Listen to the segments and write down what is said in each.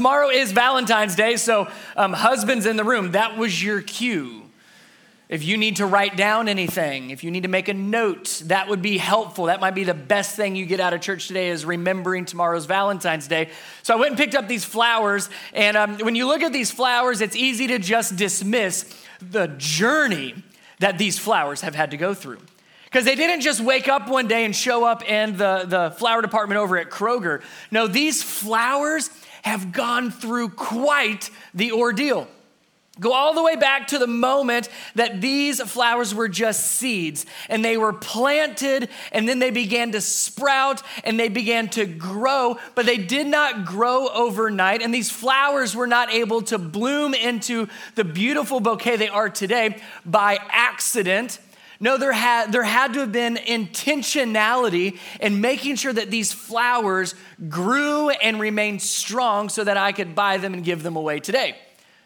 tomorrow is Valentine's Day, so um, husbands in the room, that was your cue. If you need to write down anything, if you need to make a note, that would be helpful. That might be the best thing you get out of church today is remembering tomorrow's Valentine's Day. So I went and picked up these flowers, and um, when you look at these flowers, it's easy to just dismiss the journey that these flowers have had to go through. Because they didn't just wake up one day and show up in the, the flower department over at Kroger. No, these flowers have gone through quite the ordeal. Go all the way back to the moment that these flowers were just seeds and they were planted and then they began to sprout and they began to grow, but they did not grow overnight. And these flowers were not able to bloom into the beautiful bouquet they are today by accident. No, there had, there had to have been intentionality in making sure that these flowers grew and remained strong so that I could buy them and give them away today.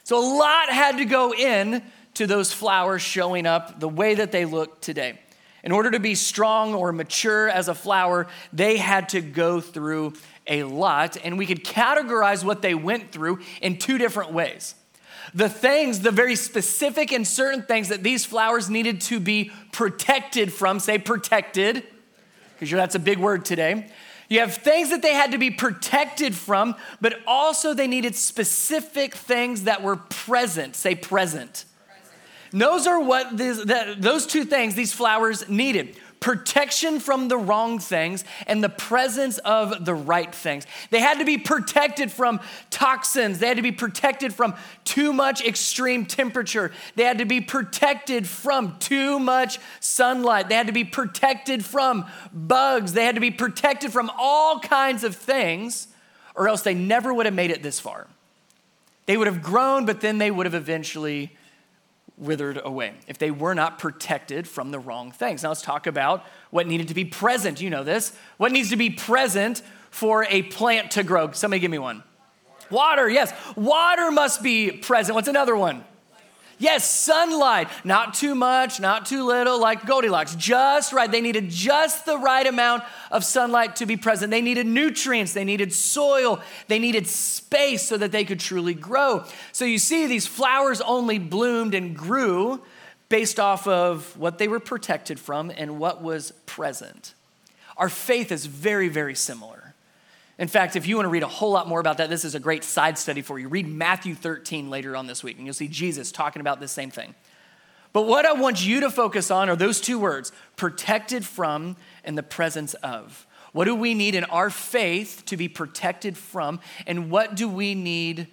So a lot had to go in to those flowers showing up the way that they look today. In order to be strong or mature as a flower, they had to go through a lot, and we could categorize what they went through in two different ways. The things, the very specific and certain things that these flowers needed to be protected from, say protected, because that's a big word today. You have things that they had to be protected from, but also they needed specific things that were present. Say present. present. Those are what this, the, those two things these flowers needed protection from the wrong things and the presence of the right things. They had to be protected from toxins, they had to be protected from too much extreme temperature, they had to be protected from too much sunlight, they had to be protected from bugs, they had to be protected from all kinds of things, or else they never would have made it this far. They would have grown, but then they would have eventually withered away if they were not protected from the wrong things. Now let's talk about what needed to be present. You know this. What needs to be present for a plant to grow? Somebody give me one. Water, yes. Water must be present. What's another one? Yes, sunlight, not too much, not too little, like Goldilocks, just right. They needed just the right amount of sunlight to be present. They needed nutrients, they needed soil, they needed space so that they could truly grow. So you see, these flowers only bloomed and grew based off of what they were protected from and what was present. Our faith is very, very similar. In fact, if you want to read a whole lot more about that, this is a great side study for you. Read Matthew 13 later on this week, and you'll see Jesus talking about this same thing. But what I want you to focus on are those two words protected from and the presence of. What do we need in our faith to be protected from, and what do we need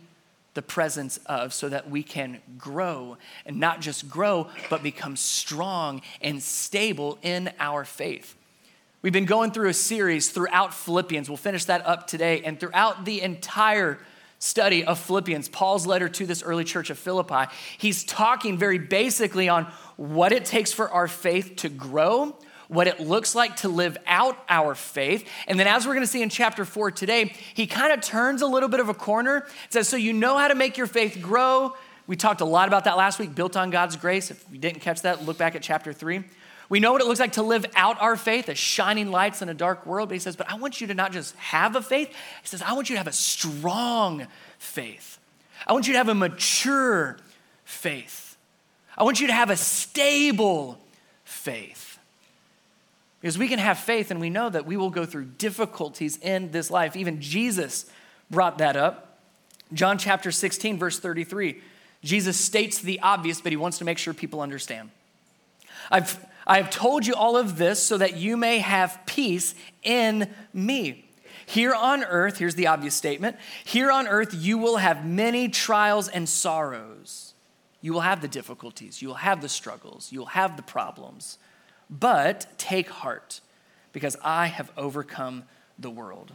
the presence of so that we can grow and not just grow, but become strong and stable in our faith? We've been going through a series throughout Philippians. We'll finish that up today. And throughout the entire study of Philippians, Paul's letter to this early church of Philippi, he's talking very basically on what it takes for our faith to grow, what it looks like to live out our faith. And then, as we're going to see in chapter four today, he kind of turns a little bit of a corner. It says, So you know how to make your faith grow. We talked a lot about that last week, built on God's grace. If you didn't catch that, look back at chapter three. We know what it looks like to live out our faith as shining lights in a dark world. But he says, But I want you to not just have a faith. He says, I want you to have a strong faith. I want you to have a mature faith. I want you to have a stable faith. Because we can have faith and we know that we will go through difficulties in this life. Even Jesus brought that up. John chapter 16, verse 33. Jesus states the obvious, but he wants to make sure people understand. I've I have told you all of this so that you may have peace in me. Here on earth, here's the obvious statement here on earth, you will have many trials and sorrows. You will have the difficulties, you will have the struggles, you will have the problems. But take heart, because I have overcome the world.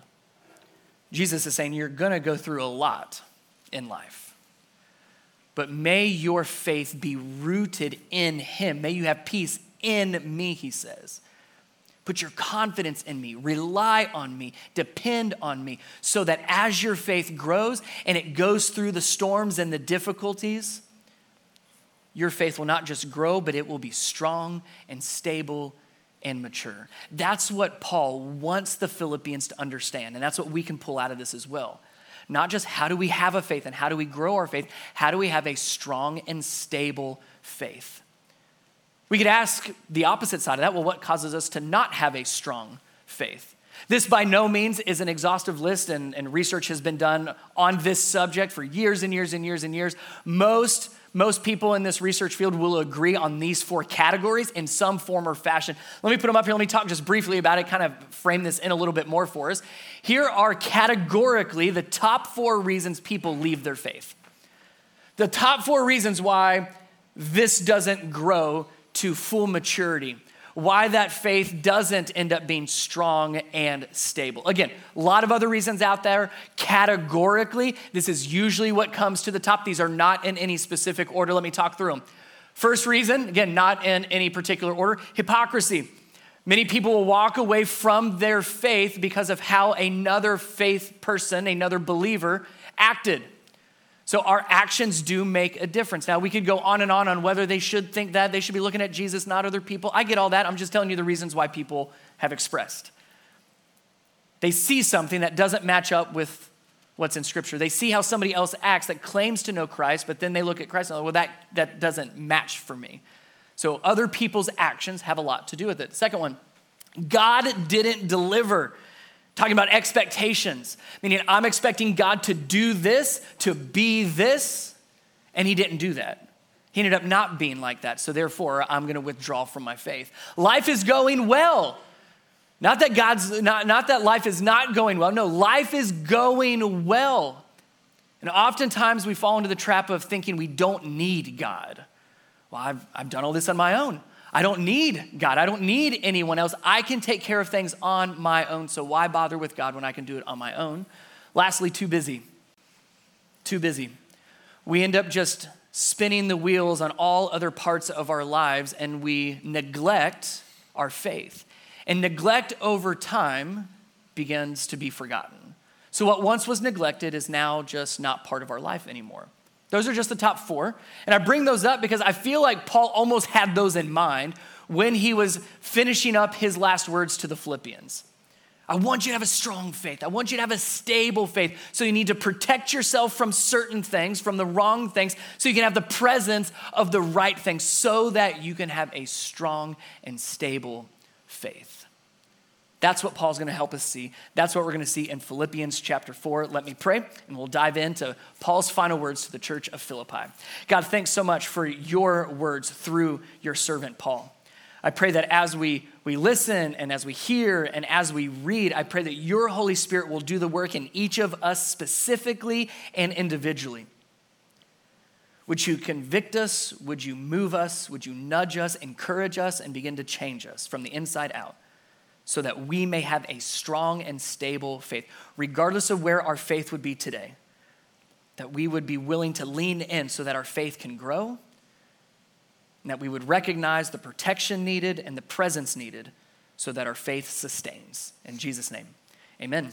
Jesus is saying you're going to go through a lot in life. But may your faith be rooted in Him. May you have peace in me, he says. Put your confidence in me, rely on me, depend on me, so that as your faith grows and it goes through the storms and the difficulties, your faith will not just grow, but it will be strong and stable and mature. That's what Paul wants the Philippians to understand, and that's what we can pull out of this as well. Not just how do we have a faith and how do we grow our faith, how do we have a strong and stable faith? We could ask the opposite side of that well, what causes us to not have a strong faith? This, by no means, is an exhaustive list, and, and, research has been done on this subject for years and years and years and years. Most, most people in this research field will agree on these four categories in some form or fashion. Let me put them up here. Let me talk just briefly about it, kind of frame this in a little bit more for us. Here are categorically the top four reasons people leave their faith. The top four reasons why this doesn't grow to full maturity why that faith doesn't end up being strong and stable. Again, a lot of other reasons out there. Categorically, this is usually what comes to the top. These are not in any specific order. Let me talk through them. First reason, again, not in any particular order hypocrisy. Many people will walk away from their faith because of how another faith person, another believer, acted. So our actions do make a difference. Now, we could go on and on on whether they should think that, they should be looking at Jesus, not other people. I get all that. I'm just telling you the reasons why people have expressed. They see something that doesn't match up with what's in Scripture. They see how somebody else acts that claims to know Christ, but then they look at Christ and, well, that, that doesn't match for me. So other people's actions have a lot to do with it. Second one, God didn't deliver Talking about expectations, meaning I'm expecting God to do this, to be this, and He didn't do that. He ended up not being like that. So therefore, I'm going to withdraw from my faith. Life is going well. Not that God's not, not that life is not going well. No, life is going well. And oftentimes we fall into the trap of thinking we don't need God. Well, I've, I've done all this on my own. I don't need God. I don't need anyone else. I can take care of things on my own. So why bother with God when I can do it on my own? Lastly, too busy. Too busy. We end up just spinning the wheels on all other parts of our lives and we neglect our faith. And neglect over time begins to be forgotten. So, what once was neglected is now just not part of our life anymore. Those are just the top four. And I bring those up because I feel like Paul almost had those in mind when he was finishing up his last words to the Philippians. I want you to have a strong faith. I want you to have a stable faith. So you need to protect yourself from certain things, from the wrong things, so you can have the presence of the right things, so that you can have a strong and stable faith. That's what Paul's going to help us see. That's what we're going to see in Philippians chapter 4. Let me pray, and we'll dive into Paul's final words to the church of Philippi. God, thanks so much for your words through your servant Paul. I pray that as we, we listen and as we hear and as we read, I pray that your Holy Spirit will do the work in each of us specifically and individually. Would you convict us? Would you move us? Would you nudge us, encourage us, and begin to change us from the inside out? So that we may have a strong and stable faith, regardless of where our faith would be today. That we would be willing to lean in so that our faith can grow, and that we would recognize the protection needed and the presence needed so that our faith sustains. In Jesus' name, amen.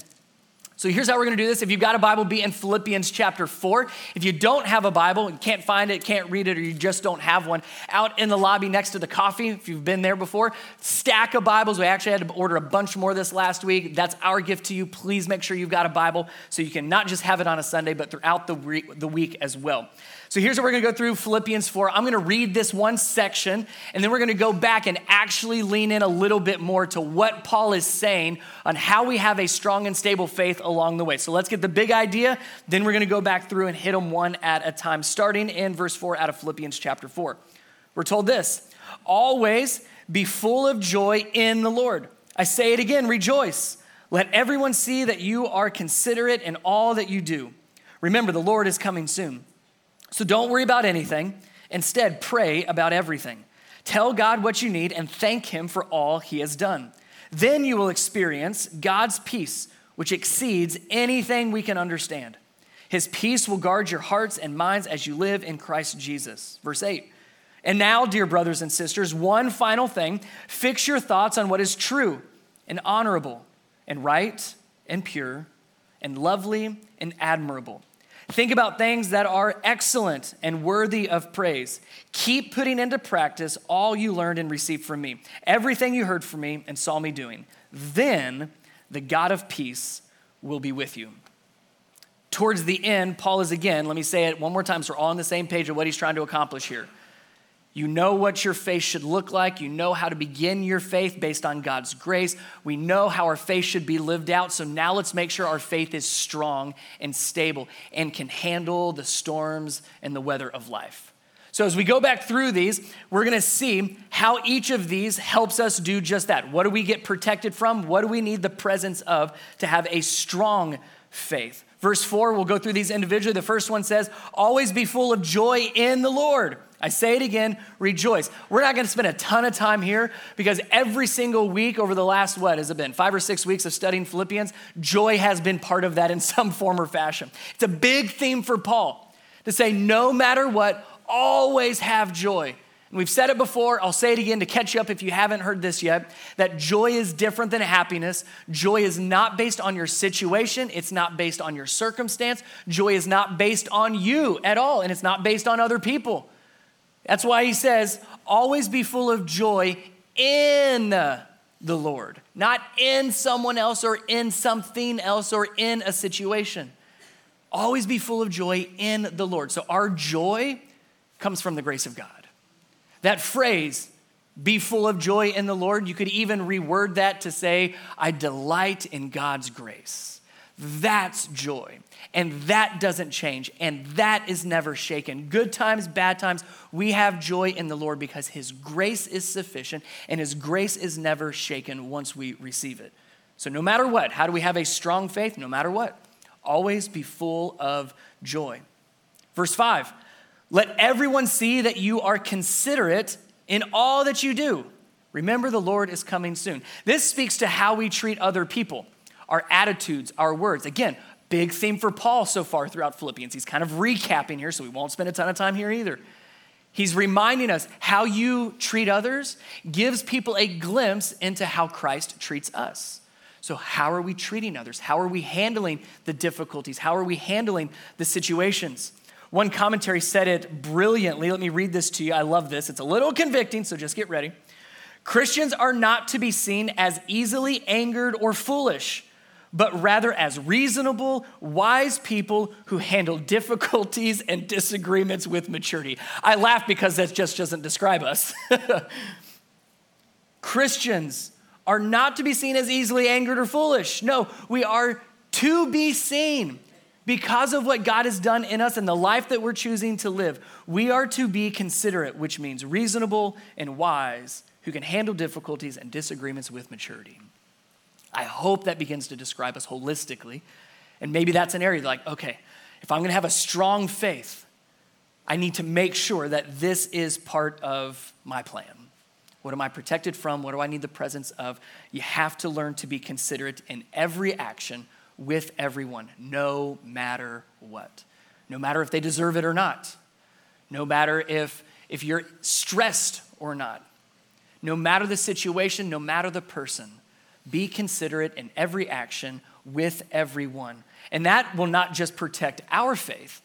So here's how we're going to do this. If you've got a Bible, be in Philippians chapter 4. If you don't have a Bible, you can't find it, can't read it, or you just don't have one, out in the lobby next to the coffee, if you've been there before, stack of Bibles. We actually had to order a bunch more this last week. That's our gift to you. Please make sure you've got a Bible so you can not just have it on a Sunday, but throughout the, the week as well. So here's what we're going to go through Philippians 4. I'm going to read this one section, and then we're going to go back and actually lean in a little bit more to what Paul is saying on how we have a strong and stable faith along the way. So let's get the big idea, then we're going to go back through and hit them one at a time, starting in verse 4 out of Philippians chapter 4. We're told this Always be full of joy in the Lord. I say it again, rejoice. Let everyone see that you are considerate in all that you do. Remember, the Lord is coming soon. So don't worry about anything. Instead, pray about everything. Tell God what you need and thank Him for all He has done. Then you will experience God's peace, which exceeds anything we can understand. His peace will guard your hearts and minds as you live in Christ Jesus. Verse 8. And now, dear brothers and sisters, one final thing fix your thoughts on what is true and honorable and right and pure and lovely and admirable. Think about things that are excellent and worthy of praise. Keep putting into practice all you learned and received from me, everything you heard from me and saw me doing. Then the God of peace will be with you. towards the end, Paul is again, let me say it one more time so we're all on the same page of what he's trying to accomplish here. You know what your faith should look like. You know how to begin your faith based on God's grace. We know how our faith should be lived out. So now let's make sure our faith is strong and stable and can handle the storms and the weather of life. So, as we go back through these, we're gonna see how each of these helps us do just that. What do we get protected from? What do we need the presence of to have a strong faith? Verse 4, we'll go through these individually. The first one says, Always be full of joy in the Lord. I say it again, rejoice. We're not going to spend a ton of time here because every single week over the last, what has it been, five or six weeks of studying Philippians, joy has been part of that in some form or fashion. It's a big theme for Paul to say, no matter what, always have joy. And we've said it before, I'll say it again to catch you up if you haven't heard this yet that joy is different than happiness. Joy is not based on your situation, it's not based on your circumstance. Joy is not based on you at all, and it's not based on other people. That's why he says, always be full of joy in the Lord, not in someone else or in something else or in a situation. Always be full of joy in the Lord. So our joy comes from the grace of God. That phrase, be full of joy in the Lord, you could even reword that to say, I delight in God's grace. That's joy. And that doesn't change. And that is never shaken. Good times, bad times, we have joy in the Lord because His grace is sufficient and His grace is never shaken once we receive it. So, no matter what, how do we have a strong faith? No matter what, always be full of joy. Verse 5 Let everyone see that you are considerate in all that you do. Remember, the Lord is coming soon. This speaks to how we treat other people, our attitudes, our words. Again, Big theme for Paul so far throughout Philippians. He's kind of recapping here, so we won't spend a ton of time here either. He's reminding us how you treat others gives people a glimpse into how Christ treats us. So, how are we treating others? How are we handling the difficulties? How are we handling the situations? One commentary said it brilliantly. Let me read this to you. I love this. It's a little convicting, so just get ready. Christians are not to be seen as easily angered or foolish but rather as reasonable, wise people who handle difficulties and disagreements with maturity. I laugh because that just doesn't describe us. Christians are not to be seen as easily angered or foolish. No, we are to be seen because of what God has done in us and the life that we're choosing to live. We are to be considerate, which means reasonable and wise, who can handle difficulties and disagreements with maturity. I hope that begins to describe us holistically. And maybe that's an area like, okay, if I'm gonna have a strong faith, I need to make sure that this is part of my plan. What am I protected from? What do I need the presence of? You have to learn to be considerate in every action with everyone, no matter what. No matter if they deserve it or not. No matter if, if you're stressed or not. No matter the situation, no matter the person. Be considerate in every action with everyone. And that will not just protect our faith.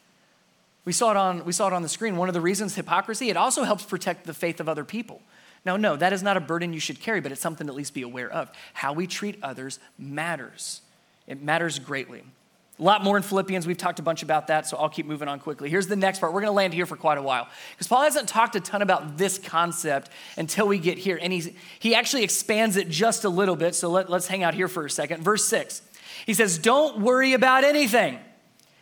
We saw it on, we saw it on the screen. One of the reasons hypocrisy, it also helps protect the faith of other people. Now, no, that is not a burden you should carry, but it's something to at least be aware of. How we treat others matters. It matters greatly. A lot more in Philippians. We've talked a bunch about that, so I'll keep moving on quickly. Here's the next part. We're going to land here for quite a while because Paul hasn't talked a ton about this concept until we get here. And he's, he actually expands it just a little bit, so let, let's hang out here for a second. Verse 6 he says, Don't worry about anything,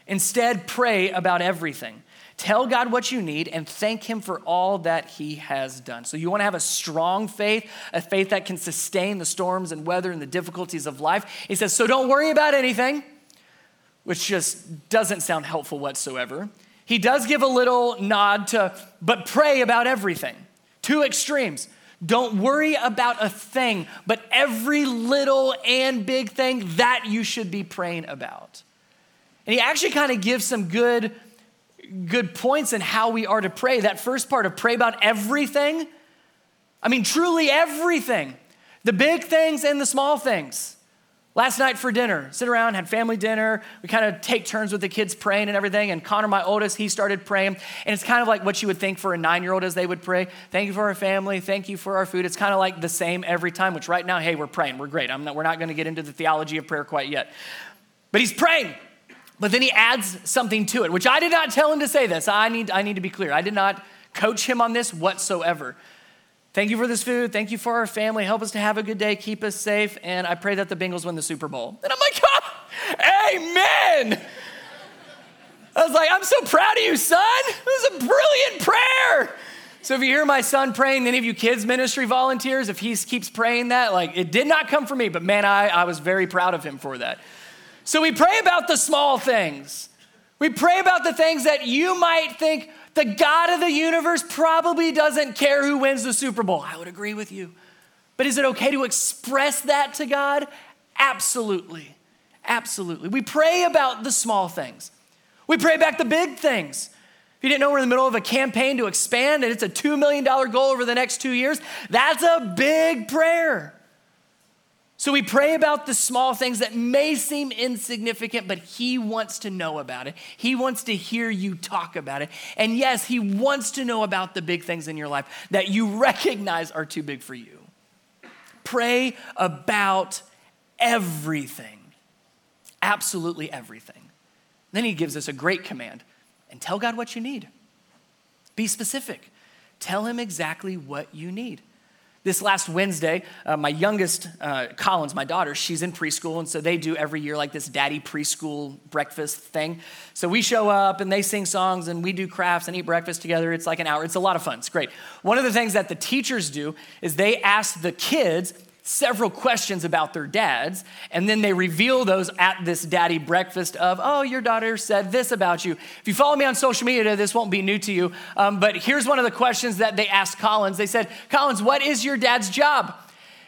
instead, pray about everything. Tell God what you need and thank Him for all that He has done. So, you want to have a strong faith, a faith that can sustain the storms and weather and the difficulties of life. He says, So, don't worry about anything which just doesn't sound helpful whatsoever. He does give a little nod to, but pray about everything. Two extremes. Don't worry about a thing, but every little and big thing that you should be praying about. And he actually kind of gives some good, good points in how we are to pray. That first part of pray about everything. I mean, truly everything. The big things and the small things. Last night for dinner, sit around, had family dinner. We kind of take turns with the kids praying and everything. And Connor, my oldest, he started praying. And it's kind of like what you would think for a nine year old as they would pray. Thank you for our family. Thank you for our food. It's kind of like the same every time, which right now, hey, we're praying. We're great. Not, we're not going to get into the theology of prayer quite yet. But he's praying. But then he adds something to it, which I did not tell him to say this. I need, I need to be clear. I did not coach him on this whatsoever. Thank you for this food. Thank you for our family. Help us to have a good day. Keep us safe. And I pray that the Bengals win the Super Bowl. And I'm like, oh, amen. I was like, I'm so proud of you, son. This is a brilliant prayer. So if you hear my son praying, any of you kids ministry volunteers, if he keeps praying that, like it did not come from me, but man, I, I was very proud of him for that. So we pray about the small things. We pray about the things that you might think the God of the universe probably doesn't care who wins the Super Bowl. I would agree with you. But is it okay to express that to God? Absolutely. Absolutely. We pray about the small things. We pray about the big things. If you didn't know, we're in the middle of a campaign to expand and it's a $2 million goal over the next two years. That's a big prayer. So we pray about the small things that may seem insignificant, but He wants to know about it. He wants to hear you talk about it. And yes, He wants to know about the big things in your life that you recognize are too big for you. Pray about everything, absolutely everything. Then He gives us a great command and tell God what you need. Be specific. Tell Him exactly what you need. This last Wednesday, uh, my youngest, uh, Collins, my daughter, she's in preschool, and so they do every year like this daddy preschool breakfast thing. So we show up and they sing songs and we do crafts and eat breakfast together. It's like an hour. It's a lot of fun. It's great. One of the things that the teachers do is they ask the kids several questions about their dads, and then they reveal those at this daddy breakfast of, oh, your daughter said this about you. If you follow me on social media, this won't be new to you, um, but here's one of the questions that they asked Collins. They said, Collins, what is your dad's job?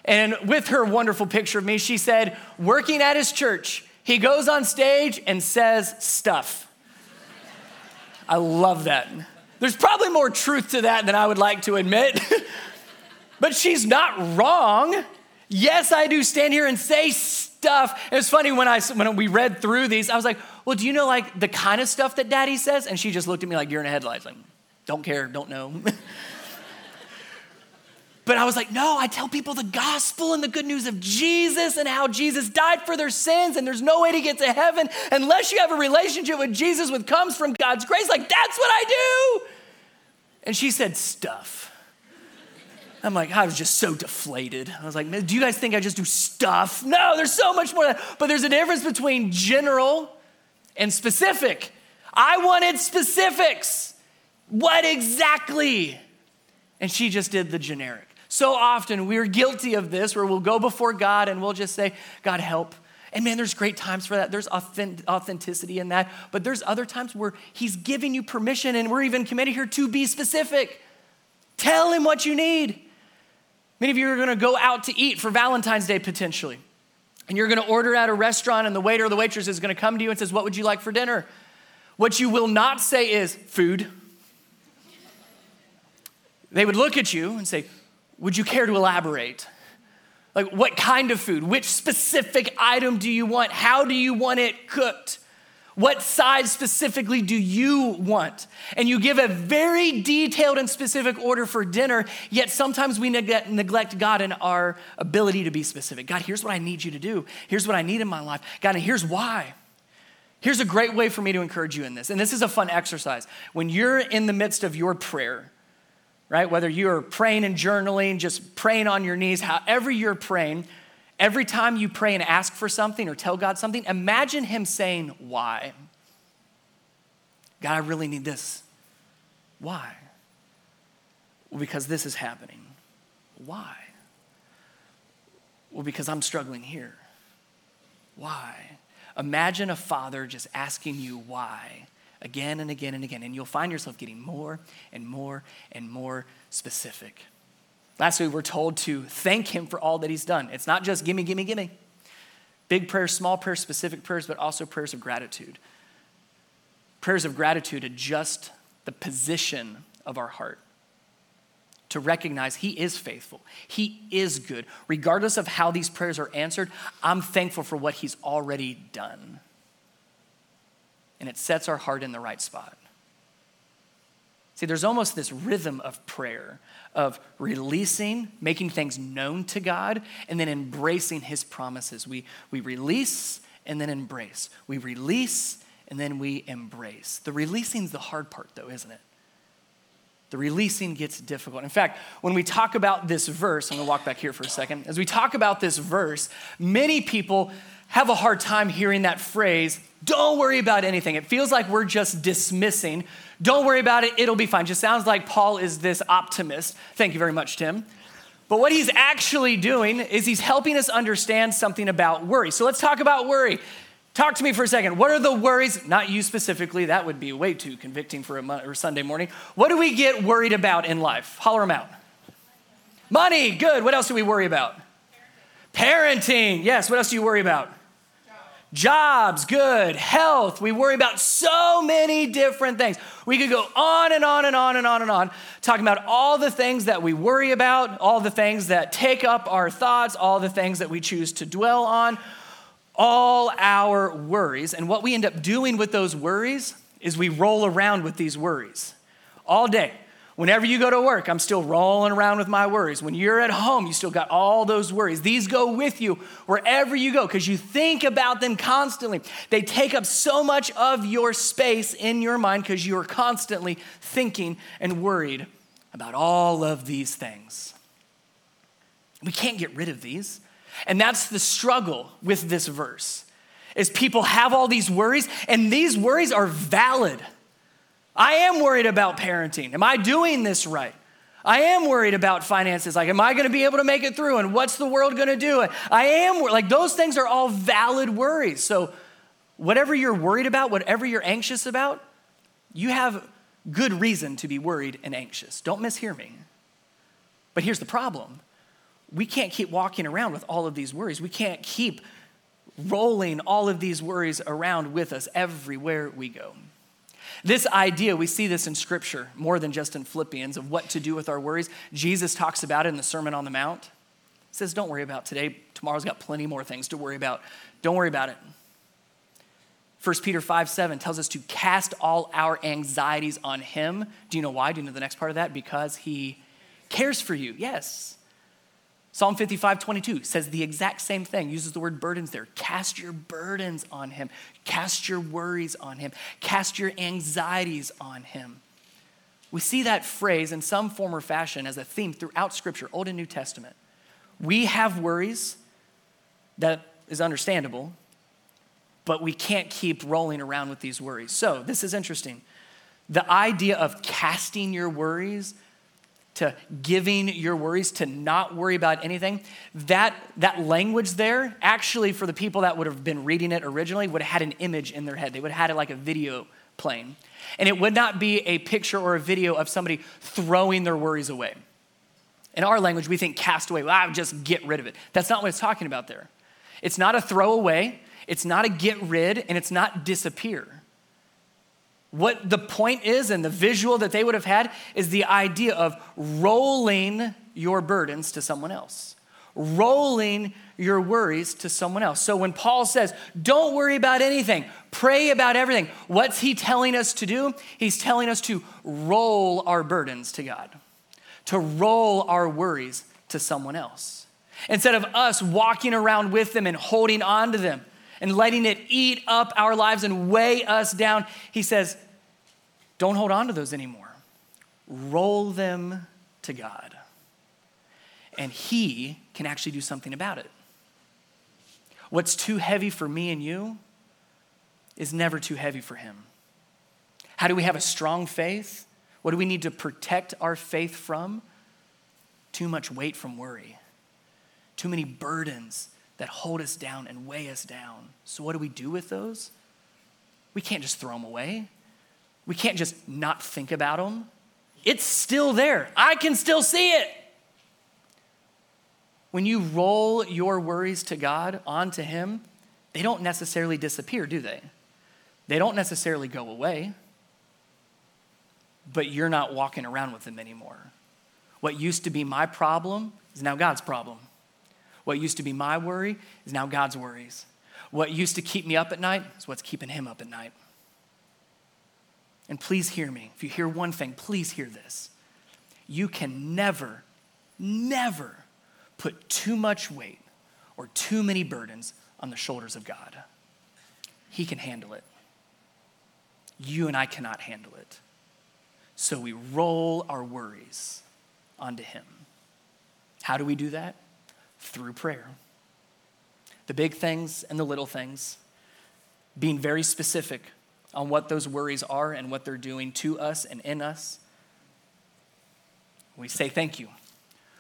And with her wonderful picture of me, she said, working at his church. He goes on stage and says stuff. I love that. There's probably more truth to that than I would like to admit. but she's not wrong. Yes, I do stand here and say stuff. It was funny when I when we read through these, I was like, "Well, do you know like the kind of stuff that Daddy says?" And she just looked at me like you're in a headlights, like, "Don't care, don't know." but I was like, "No, I tell people the gospel and the good news of Jesus and how Jesus died for their sins, and there's no way to get to heaven unless you have a relationship with Jesus, which comes from God's grace. Like that's what I do." And she said, "Stuff." I'm like, oh, I was just so deflated. I was like, do you guys think I just do stuff? No, there's so much more. But there's a difference between general and specific. I wanted specifics. What exactly? And she just did the generic. So often we're guilty of this where we'll go before God and we'll just say, God, help. And man, there's great times for that. There's authenticity in that. But there's other times where He's giving you permission and we're even committed here to be specific. Tell Him what you need. Many of you are gonna go out to eat for Valentine's Day potentially. And you're gonna order at a restaurant, and the waiter or the waitress is gonna come to you and says, What would you like for dinner? What you will not say is food. They would look at you and say, Would you care to elaborate? Like, what kind of food? Which specific item do you want? How do you want it cooked? What size specifically do you want? And you give a very detailed and specific order for dinner, yet sometimes we neglect God and our ability to be specific. God, here's what I need you to do. Here's what I need in my life. God, and here's why. Here's a great way for me to encourage you in this. And this is a fun exercise. When you're in the midst of your prayer, right? Whether you're praying and journaling, just praying on your knees, however you're praying, Every time you pray and ask for something or tell God something, imagine Him saying, Why? God, I really need this. Why? Well, because this is happening. Why? Well, because I'm struggling here. Why? Imagine a father just asking you why again and again and again, and you'll find yourself getting more and more and more specific. Lastly, we're told to thank him for all that he's done. It's not just gimme, gimme, gimme. Big prayers, small prayers, specific prayers, but also prayers of gratitude. Prayers of gratitude adjust the position of our heart to recognize He is faithful, He is good. Regardless of how these prayers are answered, I'm thankful for what He's already done. And it sets our heart in the right spot. See, there's almost this rhythm of prayer, of releasing, making things known to God, and then embracing His promises. We, we release and then embrace. We release and then we embrace. The releasing's the hard part, though, isn't it? The releasing gets difficult. In fact, when we talk about this verse, I'm gonna walk back here for a second. As we talk about this verse, many people have a hard time hearing that phrase, don't worry about anything. It feels like we're just dismissing. Don't worry about it, it'll be fine. Just sounds like Paul is this optimist. Thank you very much, Tim. But what he's actually doing is he's helping us understand something about worry. So let's talk about worry. Talk to me for a second. What are the worries? Not you specifically, that would be way too convicting for a Mo- or Sunday morning. What do we get worried about in life? Holler them out. Money, good. What else do we worry about? Parenting, yes. What else do you worry about? Jobs, good. Health, we worry about so many different things. We could go on and on and on and on and on, talking about all the things that we worry about, all the things that take up our thoughts, all the things that we choose to dwell on, all our worries. And what we end up doing with those worries is we roll around with these worries all day. Whenever you go to work, I'm still rolling around with my worries. When you're at home, you still got all those worries. These go with you wherever you go because you think about them constantly. They take up so much of your space in your mind because you are constantly thinking and worried about all of these things. We can't get rid of these. And that's the struggle with this verse. Is people have all these worries and these worries are valid. I am worried about parenting. Am I doing this right? I am worried about finances. Like, am I going to be able to make it through? And what's the world going to do? I am like those things are all valid worries. So, whatever you're worried about, whatever you're anxious about, you have good reason to be worried and anxious. Don't mishear me. But here's the problem we can't keep walking around with all of these worries. We can't keep rolling all of these worries around with us everywhere we go. This idea, we see this in scripture more than just in Philippians of what to do with our worries. Jesus talks about it in the Sermon on the Mount. He says, Don't worry about today. Tomorrow's got plenty more things to worry about. Don't worry about it. 1 Peter 5 7 tells us to cast all our anxieties on him. Do you know why? Do you know the next part of that? Because he cares for you. Yes. Psalm 55, 22 says the exact same thing, uses the word burdens there. Cast your burdens on him, cast your worries on him, cast your anxieties on him. We see that phrase in some form or fashion as a theme throughout Scripture, Old and New Testament. We have worries, that is understandable, but we can't keep rolling around with these worries. So, this is interesting. The idea of casting your worries to giving your worries, to not worry about anything, that, that language there, actually, for the people that would have been reading it originally, would have had an image in their head. They would have had it like a video playing. And it would not be a picture or a video of somebody throwing their worries away. In our language, we think cast away. Well, I would just get rid of it. That's not what it's talking about there. It's not a throw away, it's not a get rid, and it's not disappear. What the point is, and the visual that they would have had, is the idea of rolling your burdens to someone else, rolling your worries to someone else. So when Paul says, don't worry about anything, pray about everything, what's he telling us to do? He's telling us to roll our burdens to God, to roll our worries to someone else. Instead of us walking around with them and holding on to them, and letting it eat up our lives and weigh us down. He says, don't hold on to those anymore. Roll them to God. And He can actually do something about it. What's too heavy for me and you is never too heavy for Him. How do we have a strong faith? What do we need to protect our faith from? Too much weight from worry, too many burdens that hold us down and weigh us down. So, what do we do with those? We can't just throw them away. We can't just not think about them. It's still there. I can still see it. When you roll your worries to God, onto Him, they don't necessarily disappear, do they? They don't necessarily go away, but you're not walking around with them anymore. What used to be my problem is now God's problem. What used to be my worry is now God's worries. What used to keep me up at night is what's keeping him up at night. And please hear me. If you hear one thing, please hear this. You can never, never put too much weight or too many burdens on the shoulders of God. He can handle it. you and I cannot handle it. So we roll our worries onto Him. How do we do that? Through prayer. The big things and the little things, being very specific on what those worries are and what they're doing to us and in us. We say thank you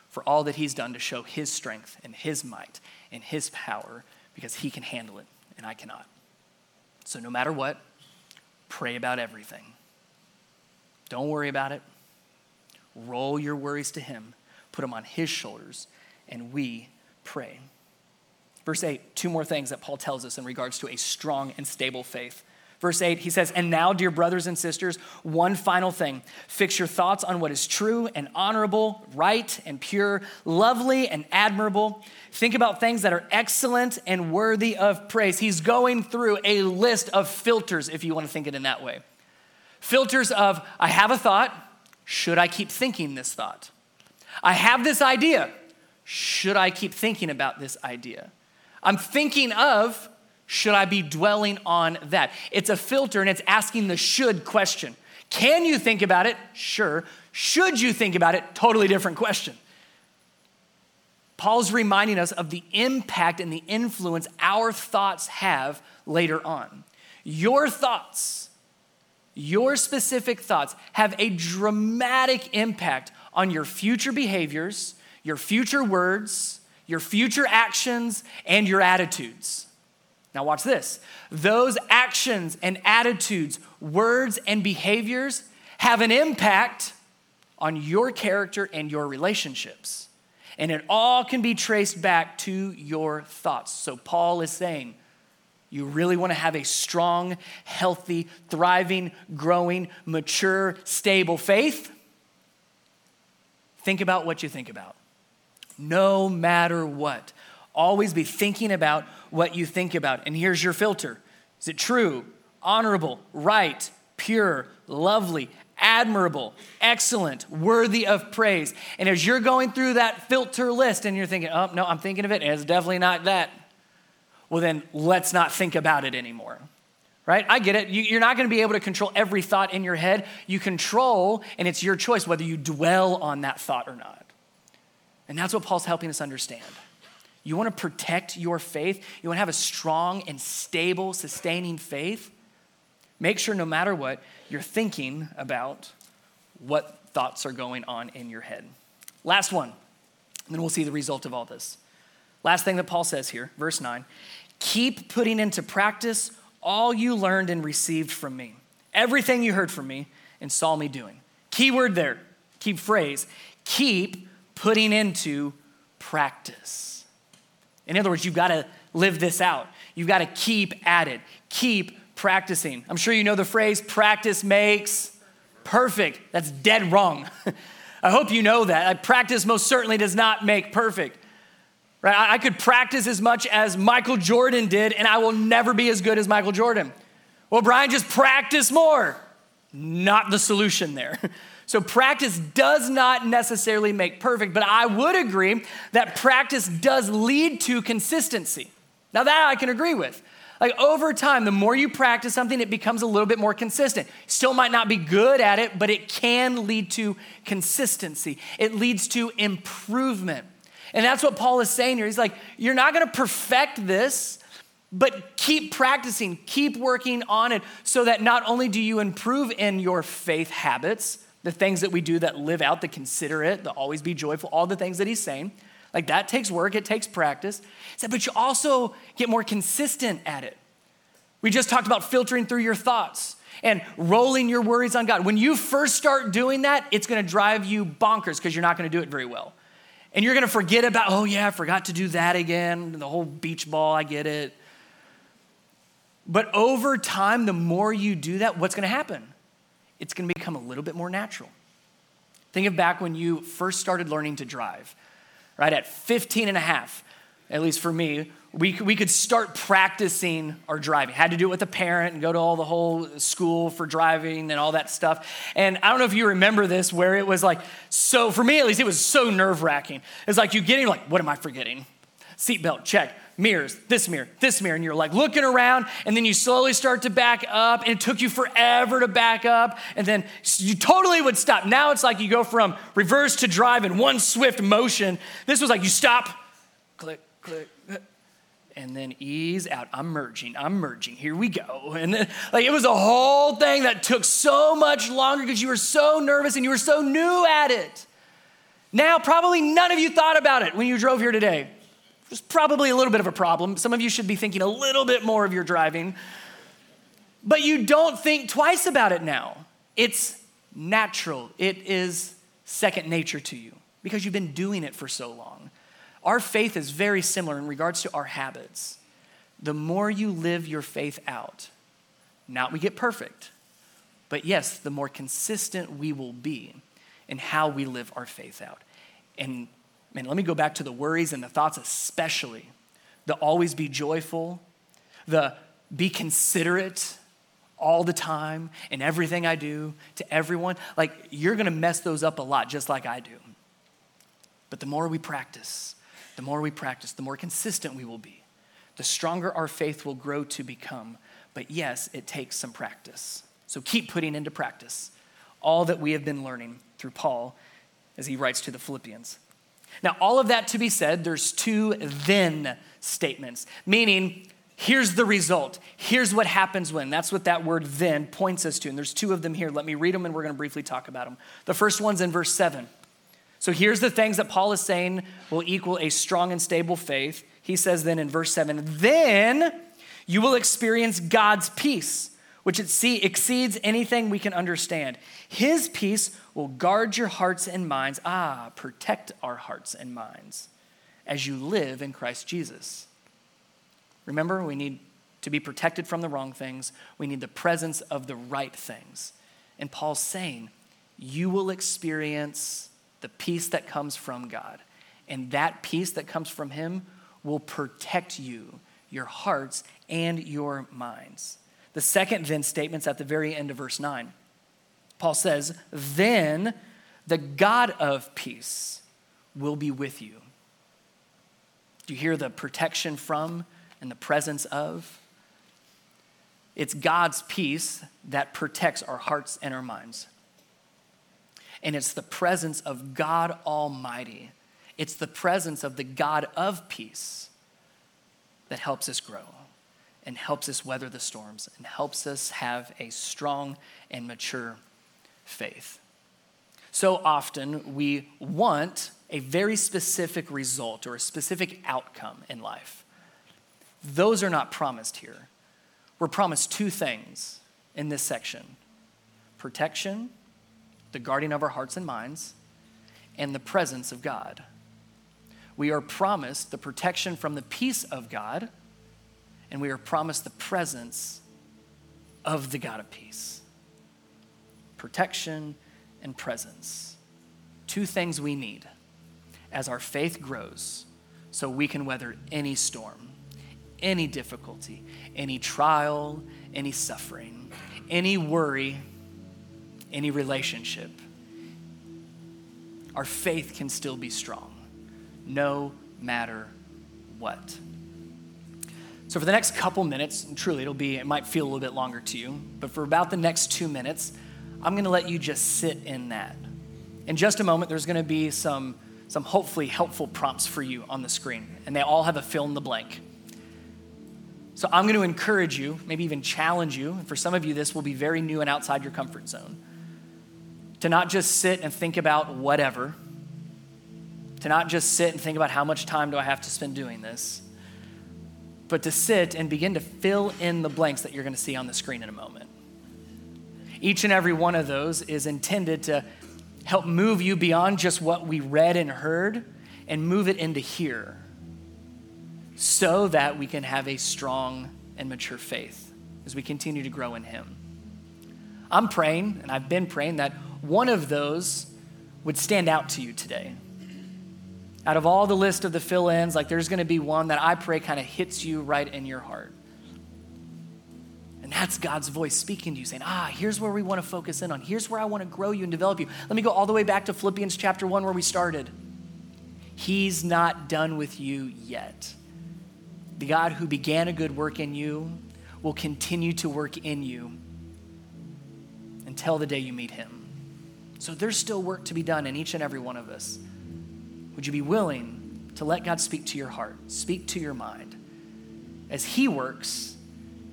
for all that He's done to show His strength and His might and His power because He can handle it and I cannot. So, no matter what, pray about everything. Don't worry about it. Roll your worries to Him, put them on His shoulders, and we pray. Verse 8, two more things that Paul tells us in regards to a strong and stable faith. Verse 8, he says, And now, dear brothers and sisters, one final thing. Fix your thoughts on what is true and honorable, right and pure, lovely and admirable. Think about things that are excellent and worthy of praise. He's going through a list of filters, if you want to think it in that way. Filters of, I have a thought. Should I keep thinking this thought? I have this idea. Should I keep thinking about this idea? I'm thinking of, should I be dwelling on that? It's a filter and it's asking the should question. Can you think about it? Sure. Should you think about it? Totally different question. Paul's reminding us of the impact and the influence our thoughts have later on. Your thoughts, your specific thoughts, have a dramatic impact on your future behaviors, your future words, your future actions, and your attitudes. Now, watch this. Those actions and attitudes, words and behaviors have an impact on your character and your relationships. And it all can be traced back to your thoughts. So, Paul is saying, you really want to have a strong, healthy, thriving, growing, mature, stable faith? Think about what you think about. No matter what. Always be thinking about what you think about. And here's your filter Is it true, honorable, right, pure, lovely, admirable, excellent, worthy of praise? And as you're going through that filter list and you're thinking, oh, no, I'm thinking of it, it's definitely not that, well, then let's not think about it anymore. Right? I get it. You're not going to be able to control every thought in your head. You control, and it's your choice whether you dwell on that thought or not. And that's what Paul's helping us understand. You want to protect your faith, you want to have a strong and stable, sustaining faith. Make sure no matter what, you're thinking about what thoughts are going on in your head. Last one, and then we'll see the result of all this. Last thing that Paul says here, verse 9 keep putting into practice all you learned and received from me, everything you heard from me and saw me doing. Keyword there, keep phrase, keep putting into practice. In other words, you've got to live this out. You've got to keep at it, keep practicing. I'm sure you know the phrase practice makes perfect. That's dead wrong. I hope you know that. Practice most certainly does not make perfect. Right? I could practice as much as Michael Jordan did, and I will never be as good as Michael Jordan. Well, Brian, just practice more. Not the solution there. So, practice does not necessarily make perfect, but I would agree that practice does lead to consistency. Now, that I can agree with. Like over time, the more you practice something, it becomes a little bit more consistent. Still might not be good at it, but it can lead to consistency. It leads to improvement. And that's what Paul is saying here. He's like, you're not gonna perfect this, but keep practicing, keep working on it so that not only do you improve in your faith habits, the things that we do that live out the considerate, the always be joyful, all the things that he's saying. Like that takes work, it takes practice. He said, but you also get more consistent at it. We just talked about filtering through your thoughts and rolling your worries on God. When you first start doing that, it's gonna drive you bonkers because you're not gonna do it very well. And you're gonna forget about, oh yeah, I forgot to do that again, the whole beach ball, I get it. But over time, the more you do that, what's gonna happen? It's going to become a little bit more natural. Think of back when you first started learning to drive, right? At 15 and a half, at least for me, we, we could start practicing our driving. Had to do it with a parent and go to all the whole school for driving and all that stuff. And I don't know if you remember this, where it was like, so for me at least, it was so nerve wracking. It's like you getting like, what am I forgetting? Seatbelt, check mirrors, this mirror, this mirror, and you're like looking around, and then you slowly start to back up, and it took you forever to back up, and then you totally would stop. Now it's like you go from reverse to drive in one swift motion. This was like you stop, click, click, and then ease out. I'm merging, I'm merging. Here we go. And then, like it was a whole thing that took so much longer because you were so nervous and you were so new at it. Now, probably none of you thought about it when you drove here today. There's probably a little bit of a problem. Some of you should be thinking a little bit more of your driving. But you don't think twice about it now. It's natural, it is second nature to you because you've been doing it for so long. Our faith is very similar in regards to our habits. The more you live your faith out, not we get perfect, but yes, the more consistent we will be in how we live our faith out. And man, let me go back to the worries and the thoughts, especially the always be joyful, the be considerate all the time in everything I do to everyone. Like, you're gonna mess those up a lot, just like I do. But the more we practice, the more we practice, the more consistent we will be, the stronger our faith will grow to become. But yes, it takes some practice. So keep putting into practice all that we have been learning through Paul as he writes to the Philippians. Now, all of that to be said, there's two then statements, meaning here's the result. Here's what happens when. That's what that word then points us to. And there's two of them here. Let me read them and we're going to briefly talk about them. The first one's in verse 7. So here's the things that Paul is saying will equal a strong and stable faith. He says then in verse 7 then you will experience God's peace, which exceeds anything we can understand. His peace will guard your hearts and minds. Ah, protect our hearts and minds as you live in Christ Jesus. Remember, we need to be protected from the wrong things, we need the presence of the right things. And Paul's saying, you will experience the peace that comes from God. And that peace that comes from Him will protect you, your hearts, and your minds. The second then statement's at the very end of verse 9. Paul says, Then the God of peace will be with you. Do you hear the protection from and the presence of? It's God's peace that protects our hearts and our minds. And it's the presence of God Almighty. It's the presence of the God of peace that helps us grow and helps us weather the storms and helps us have a strong and mature faith. So often we want a very specific result or a specific outcome in life. Those are not promised here. We're promised two things in this section protection, the guarding of our hearts and minds, and the presence of God. We are promised the protection from the peace of God, and we are promised the presence of the God of peace protection, and presence. Two things we need as our faith grows so we can weather any storm, any difficulty, any trial, any suffering, any worry, any relationship. Our faith can still be strong no matter what. So, for the next couple minutes, and truly it'll be, it might feel a little bit longer to you, but for about the next two minutes, I'm to let you just sit in that. In just a moment, there's to be some, some hopefully helpful prompts for you on the screen, and they all have a fill in the blank. So I'm to encourage you, maybe even challenge you. For some of you, this will be very new and outside your comfort zone. To not just sit and think about whatever, to not just sit and think about how much time do I have to spend doing this, but to sit and begin to fill in the blanks that you're going to see on the screen in a moment. Each and every one of those is intended to help move you beyond just what we read and heard and move it into here so that we can have a strong and mature faith as we continue to grow in Him. I'm praying, and I've been praying, that one of those would stand out to you today. Out of all the list of the fill ins, like there's going to be one that I pray kind of hits you right in your heart. And that's God's voice speaking to you, saying, Ah, here's where we want to focus in on. Here's where I want to grow you and develop you. Let me go all the way back to Philippians chapter 1, where we started. He's not done with you yet. the God who began a good work in you will continue to work in you until the day you meet him. So there's still work to be done in each and every one of us. Would you be willing to let God speak to your heart, speak to your mind as he works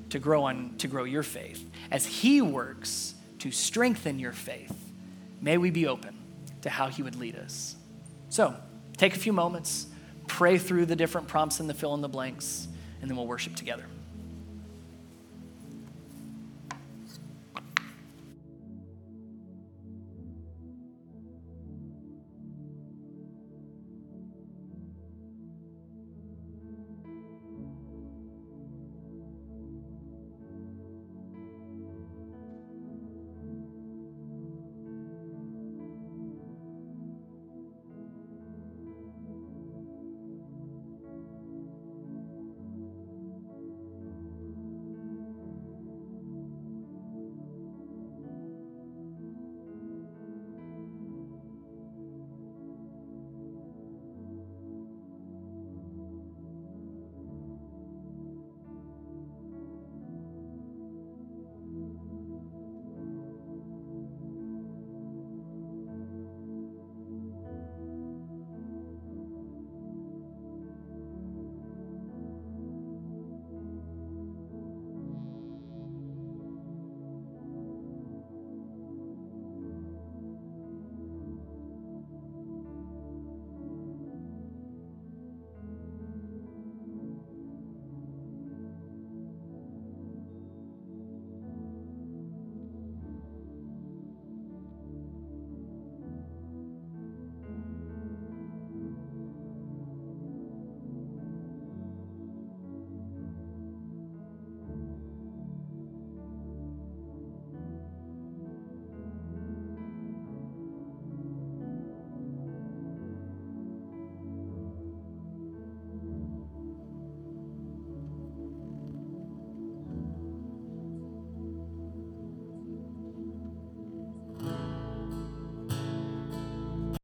to grow on to grow your faith, as he works to strengthen your faith? May we be open to how he would lead us. So, take a few moments, pray through the different prompts and the fill in the blanks, and then we'll worship together.